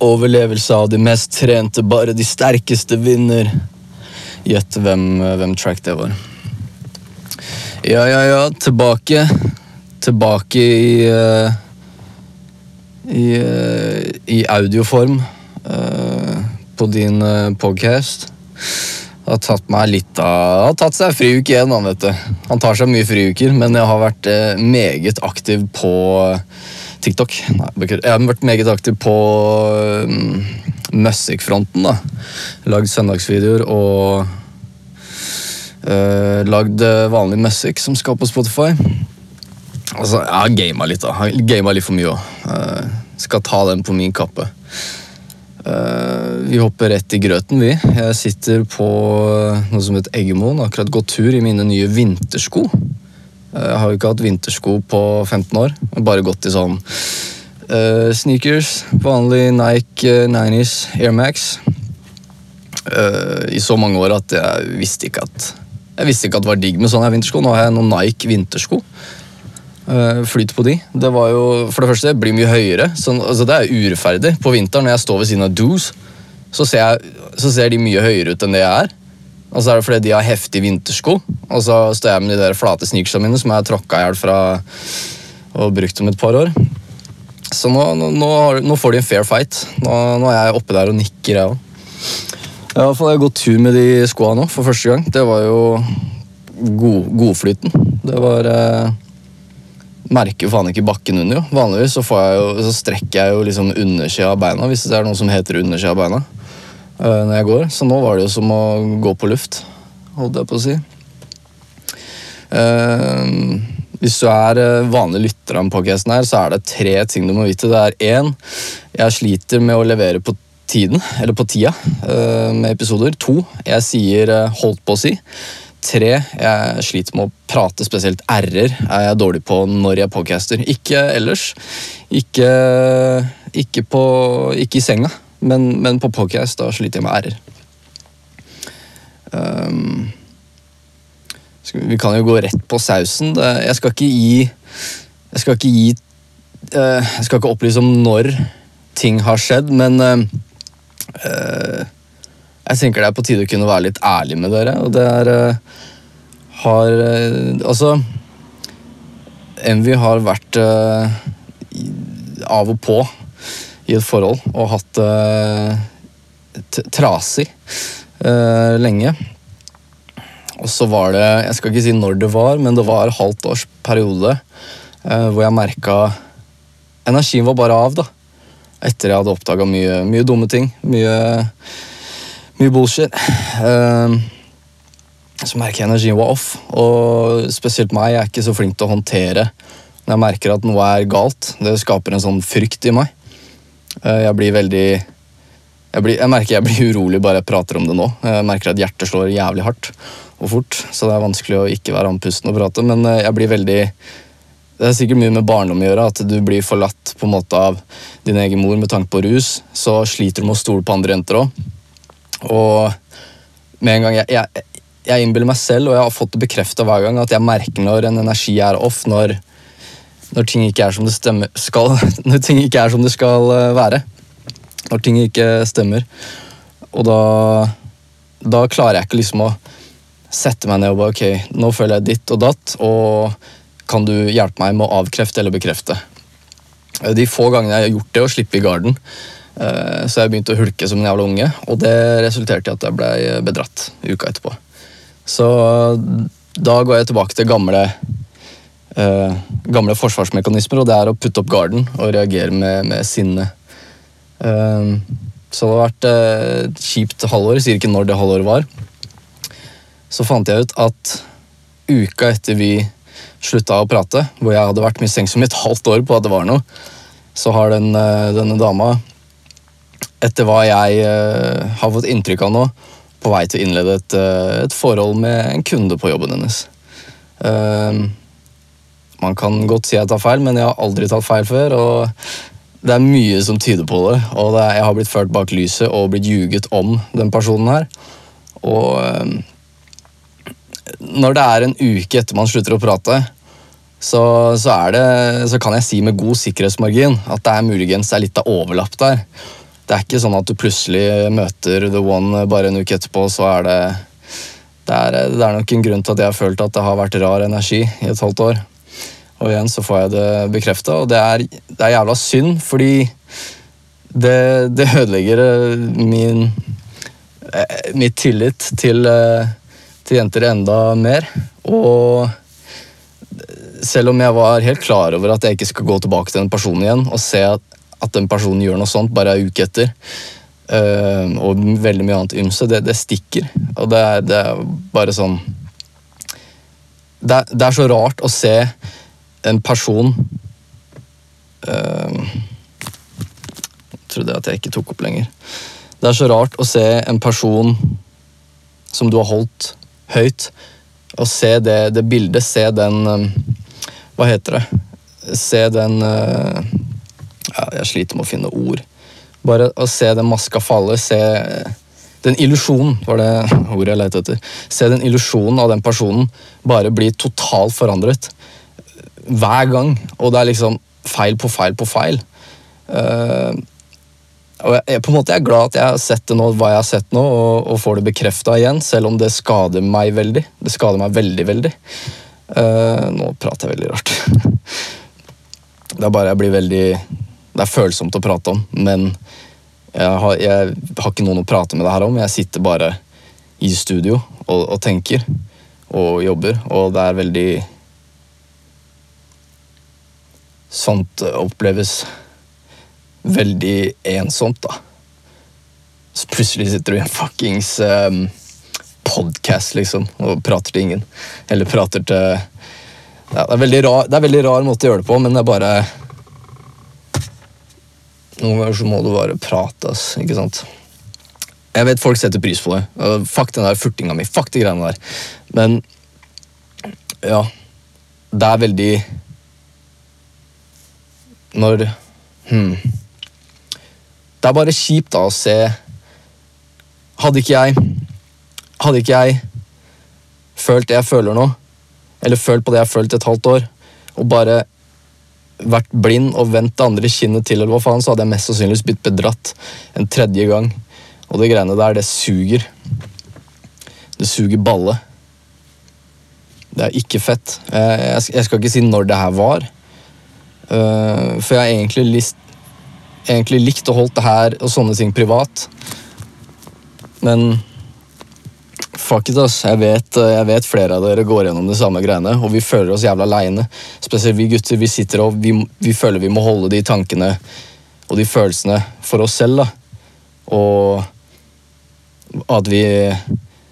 Overlevelse av de mest trente, bare de sterkeste vinner. Gjett hvem, hvem track det var. Ja, ja, ja, tilbake. Tilbake i uh, I, uh, i audioform uh, på din uh, podcast. Har tatt meg litt av Har tatt seg friuke igjen, han, vet du. Han tar seg mye friuker, men jeg har vært meget aktiv på TikTok. Nei, jeg har vært meget aktiv på um, musikkfronten. da. Lagd søndagsvideoer og uh, lagd vanlig musikk som skal på Spotify. Altså, Jeg har gama litt, da. Jeg har gama litt for mye òg. Uh, skal ta den på min kappe. Uh, vi hopper rett i grøten, vi. Jeg sitter på noe som heter Eggemoen. Akkurat gått tur i mine nye vintersko. Eh, jeg har jo ikke hatt vintersko på 15 år. Bare gått i sånn uh, sneakers, vanlig Nike uh, 90s Air Max. Uh, I så mange år at jeg visste ikke at Jeg visste ikke at det var digg med sånne vintersko. Nå har jeg noen Nike vintersko. Uh, flyt på de. Det var jo, For det første, det blir mye høyere. Så, altså, det er urettferdig. På vinteren når jeg står ved siden av Doos, så så ser de mye høyere ut enn det jeg er. Og så er det fordi de har heftige vintersko. Og så står jeg med de der flate sneakersene mine som jeg har tråkka i hjel fra og brukt om et par år. Så nå, nå, nå, får de en fair fight. Nå, nå er jeg oppe der og nikker, jeg òg. Jeg har gått tur med de skoa nå for første gang. Det var jo god, godflyten. Det var eh, Merker faen ikke bakken under, jo. Vanligvis så, jo, så strekker jeg jo liksom undersida av beina hvis det er noe som heter undersida av beina. Eh, når jeg går. Så nå var det jo som å gå på luft, holdt jeg på å si. Uh, hvis du er eh, vanlig lytter av podkasten, her, så er det tre ting du må vite. Det er én, jeg sliter med å levere på tiden, eller på tida, med episoder. To, jeg sier holdt på å si. Tre, jeg sliter med å prate, spesielt r-er er jeg dårlig på når jeg podcaster. Ikke ellers. Ikke, ikke, på, ikke i senga. Men, men på podcast da sliter jeg med r-er. Um, vi kan jo gå rett på sausen. Jeg skal ikke gi Jeg skal ikke gi uh, Jeg skal ikke opplyse om når ting har skjedd, men uh, uh, jeg tenker det er på tide å kunne være litt ærlig med dere, og det er Har Altså Envy har vært av og på i et forhold og hatt det trasig uh, lenge. Og så var det Jeg skal ikke si når det var, men det var halvt års periode uh, hvor jeg merka Energien var bare av, da. Etter jeg hadde oppdaga mye, mye, dumme ting. Mye, mye bullshit. Uh, så merker jeg energien var off. Og spesielt meg, jeg er ikke så flink til å håndtere når jeg merker at noe er galt. Det skaper en sånn frykt i meg. Eh, jeg blir veldig jeg, blir, jeg, merker jeg blir urolig bare jeg prater om det nå. Jeg merker at hjertet slår jævlig hardt og fort, så det er vanskelig å ikke være andpusten og prate. Men eh, jeg blir veldig Det er sikkert mye med barndom å gjøre, at du blir forlatt på en måte av din egen mor med tanke på rus. Så sliter du med å stole på andre jenter òg. Og med en gang jeg, jeg, jeg innbiller meg selv, og jeg har fått det bekrefta hver gang, at jeg merker når en energi er off, når når ting ikke er som det stemmer, skal, når ting ikke er som det skal eh, være. Når ting ikke stemmer. Og da, da klarer jeg ikke liksom å sette meg ned og bare ok, nå føler jeg ditt og datt, og kan du hjelpe meg med å avkrefte eller bekrefte? Eh, de få gangene jeg har gjort det, og slippe i garden, eh, så jeg begynte å hulke som en jævla unge, og det resulterte i at jeg ble bedratt uka etterpå. Så da går jeg tilbake til gamle uh, gamle forsvarsmekanismer, og det er å putte opp garden og reagere med, med sinne. Uh, så det har vært uh, et kjipt halvår. Jeg sier ikke når det halvåret var. Så fant jeg ut at uka etter vi slutta å prate, hvor jeg hadde vært mistenksom i et halvt år på at det var noe, så har den, denne dama, etter hva jeg har fått inntrykk av nå, på vei til å innlede et, et forhold med en kunde på jobben hennes. Uh, man kan godt si jeg tar feil, men jeg har aldri tatt feil før. og Det er mye som tyder på det. og det er, Jeg har blitt ført bak lyset og blitt ljuget om den personen her. Og ehm, når det er en uke etter man slutter å prate, så, så, det, så, kan jeg si med god sikkerhetsmargin at det er muligens er litt av overlapp der. det er ikke sånn at du plutselig møter the one bare en uke etterpå, så er det det er, det er nok en grunn til at jeg har følt at det har vært rar energi i et halvt år. Og igjen så får jeg det bekrefta, og det er, det er, jævla synd, fordi det, det ødelegger eh, min eh, mitt tillit til, eh, til jenter enda mer. Og selv om jeg var helt klar over at jeg ikke skal gå tilbake til den personen igjen og se at, at den personen gjør noe sånt bare en uke etter, Uh, og veldig mye annet ymse. Det, det, stikker. Og det er, det er bare sånn det er, det er, så rart å se en person uh, Trodde jeg at jeg ikke tok opp lenger. Det er så rart å se en person som du har holdt høyt, og se det, det bildet, se den uh, Hva heter det? Se den uh, ja, Jeg sliter med å finne ord bare å se den maska falle, se den illusjonen, var det ordet jeg lette etter. Se den illusjonen av den personen bare bli totalt forandret. Hver gang. Og det er liksom feil på feil på feil. Uh, og jeg, på en måte jeg er glad at jeg har sett det nå, hva jeg har sett nå, og, og får det bekrefta igjen, selv om det skader meg veldig. Det skader meg veldig, veldig. Uh, nå prater jeg veldig rart. det er bare jeg blir veldig Det er følsomt å prate om, men jeg har, jeg har, ikke noen å prate med det her om. Jeg sitter bare i studio og, og, tenker og jobber, og det er veldig Sånt oppleves veldig ensomt, da. Så plutselig sitter du i en fuckings um, podkast, liksom, og prater til ingen. Eller prater til ja, det, er rar, det er veldig rar måte å gjøre det på, men det er bare noen ganger så må du bare prate, ass. Ikke sant? Jeg vet folk setter pris på det. Fuck den der furtinga mi. Fuck de greiene der. Men ja Det er veldig Når hmm. Det er bare kjipt da å se Hadde ikke jeg Hadde ikke jeg følt det jeg føler nå, eller følt på det jeg har følt et halvt år, og bare vært blind og vendt det andre kinnet til, eller hva faen, så hadde jeg mest sannsynligvis blitt bedratt en tredje gang. Og det greiene der, det suger. Det suger balle. Det er ikke fett. Jeg, skal ikke si når det her var. Eh, for jeg har egentlig, list, egentlig likt å holdt det her og sånne ting privat. Men Fuck it, ass. Jeg vet, eh, jeg vet, flere av dere går gjennom de samme greiene, og vi føler oss jævla aleine. Spesielt vi gutter. Vi sitter og vi, vi, føler vi må holde de tankene og de følelsene for oss selv, da. Og at vi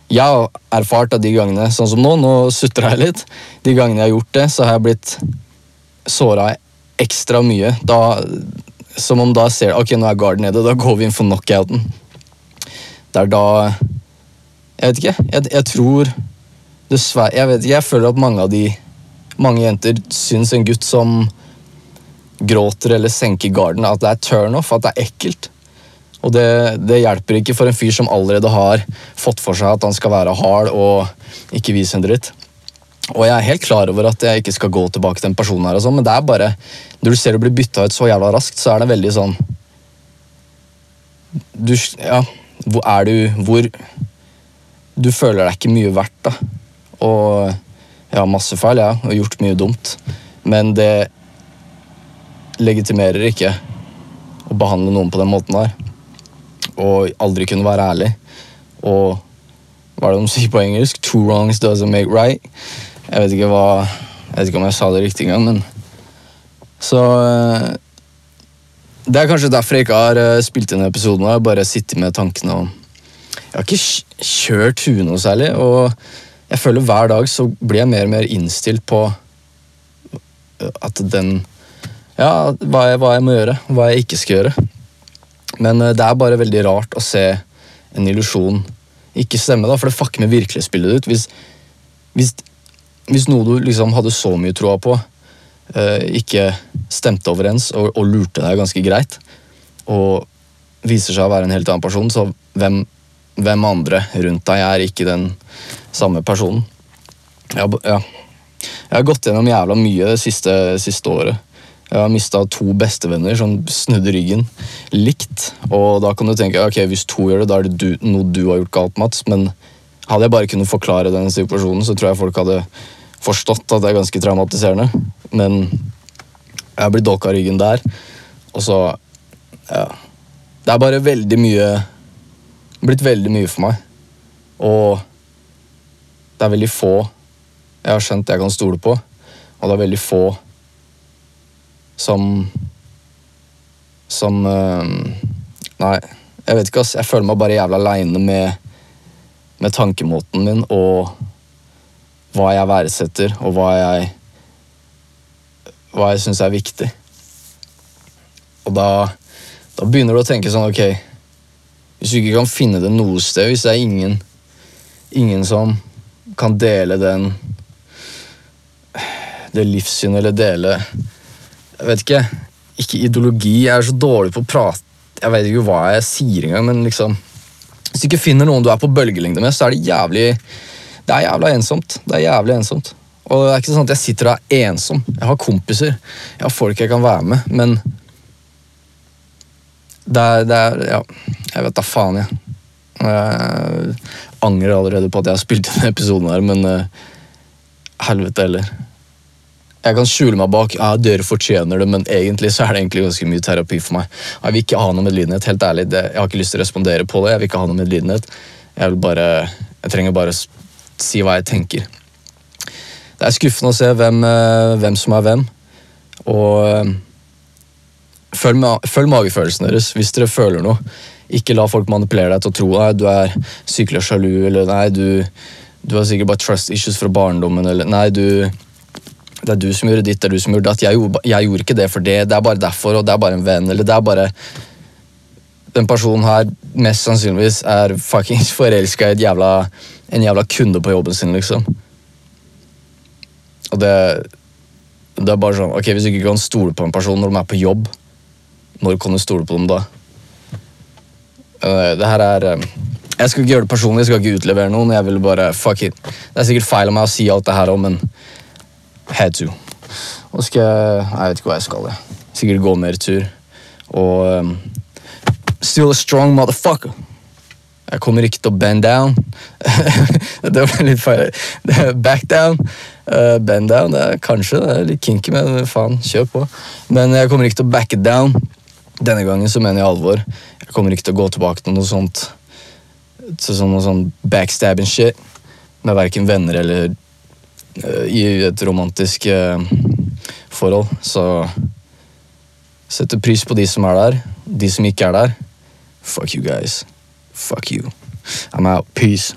Jeg har erfart at de gangene, sånn som nå, nå sutrer jeg litt. De gangene jeg har gjort det, så har jeg blitt såra ekstra mye. Da, som om da ser ok, nå er guarden nede, da går vi inn for knockouten. Det er da jeg vet ikke. Jeg, jeg tror Dessverre Jeg vet ikke, jeg føler at mange av de Mange jenter syns en gutt som gråter eller senker garden, at det er turnoff, at det er ekkelt. Og det, det, hjelper ikke for en fyr som allerede har fått for seg at han skal være hard og ikke vise en dritt. Og jeg er helt klar over at jeg ikke skal gå tilbake til den personen her, og sånn, men det er bare når du ser du blir bytta ut så jævla raskt, så er det veldig sånn du, Ja, hvor er du Hvor du føler deg ikke mye verdt. da. Og jeg har masse feil, ja, og gjort mye dumt. Men det legitimerer ikke å behandle noen på den måten der. Og aldri kunne være ærlig. Og hva er det de sier på engelsk? Two wrongs doesn't make right. Jeg vet ikke, hva, jeg vet ikke om jeg sa det riktig engang, men Så eh, Det er kanskje derfor jeg ikke har eh, spilt inn episoden. Bare sittet med tankene og jeg har ikke kjørt huet noe særlig, og jeg føler hver dag så blir jeg mer og mer innstilt på at den Ja, hva jeg, hva jeg må gjøre, hva jeg ikke skal gjøre. Men eh, det er bare veldig rart å se en illusjon ikke stemme, da, for det fucker med virkelighetsbildet ditt. Hvis, hvis, hvis, noe du liksom hadde så mye troa på, uh, ikke stemte overens og, og, lurte deg ganske greit, og viser seg å være en helt annen person, så hvem hvem andre rundt deg er ikke den samme personen. Jeg, ja. jeg har gått gjennom jævla mye det siste, siste året. Jeg har mista to bestevenner som snudde ryggen likt. Og da kan du tenke ok, hvis to gjør det, da er det du, noe du har gjort galt, Mats. Men hadde jeg bare kunnet forklare den situasjonen, så tror jeg folk hadde forstått at det er ganske traumatiserende. Men jeg har blitt dolka i ryggen der, og så Ja. Det er bare veldig mye Blitt veldig mye for meg. Og det er veldig få jeg har skjønt jeg kan stole på, og det er veldig få som Som øh, Nei, jeg vet ikke, ass. Jeg føler meg bare jævla aleine med, med tankemåten min og hva jeg verdsetter, og hva jeg Hva jeg syns er viktig. Og da, da begynner du å tenke sånn, ok Hvis du ikke kan finne det noe sted, hvis det er ingen, ingen som kan dele den Det livssynet eller dele Jeg vet ikke. Ikke ideologi. Jeg er så dårlig på å prate Jeg vet ikke hva jeg sier engang, men liksom Hvis du ikke finner noen du er på bølgelengde med, så er det jævlig Det er jævla ensomt. Det er jævlig ensomt. Og det er ikke sånn at jeg sitter og er ensom. Jeg har kompiser. Jeg har folk jeg kan være med, men det er, det er Ja, jeg vet da faen, jeg. Jeg angrer allerede på at jeg har spilt denne episoden her, men uh, helvete heller. Jeg kan skjule meg bak ja, dere fortjener det, men egentlig så er det egentlig ganske mye terapi for meg. Jeg vil ikke ha noe medlidenhet. helt ærlig. Jeg har ikke lyst til å respondere på det. Jeg vil ikke ha noe medlidenhet. Jeg vil bare, jeg trenger bare si hva jeg tenker. Det er skuffende å se hvem, uh, hvem som er hvem. Og uh, følg, ma følg magefølelsen deres hvis dere føler noe. Ikke la folk manipulere deg til å tro at du er sykelig og sjalu, eller nei, du, du har sikkert bare trust issues fra barndommen, eller nei, du det er du som gjorde ditt, det er du som gjorde datt. Jeg, jeg gjorde ikke det for det. Det er bare derfor, og det er bare en venn, eller det er bare Den personen her mest sannsynligvis er fuckings forelska i jævla, en jævla kunde på jobben sin, liksom. Og det Det er bare sånn Ok, hvis du ikke kan stole på en person når de er på jobb, når kan du stole på dem da? Uh, Det her er eh, Jeg skal ikke gjøre det personlig, jeg skal ikke utlevere noen. Jeg vil bare, fuck it. Det er sikkert feil av meg å si alt det her òg, men had to. Og skal jeg Jeg vet ikke hva jeg skal. Jeg. Sikkert gå mer tur. Og um, Still a strong motherfucker. Jeg kommer ikke til å bend down. det var litt feil. Back down. Uh, bend down, det er kanskje det er litt kinky, men faen, kjør på. Men jeg kommer ikke til å back it down. Denne gangen så mener jeg alvor. Jeg kommer ikke til å gå tilbake til noe sånt Til sånn, noe sånn backstabbing shit med verken venner eller uh, i et romantisk uh, forhold. Så setter pris på de som er der. De som ikke er der, fuck you guys. Fuck you. I'm out. Peace.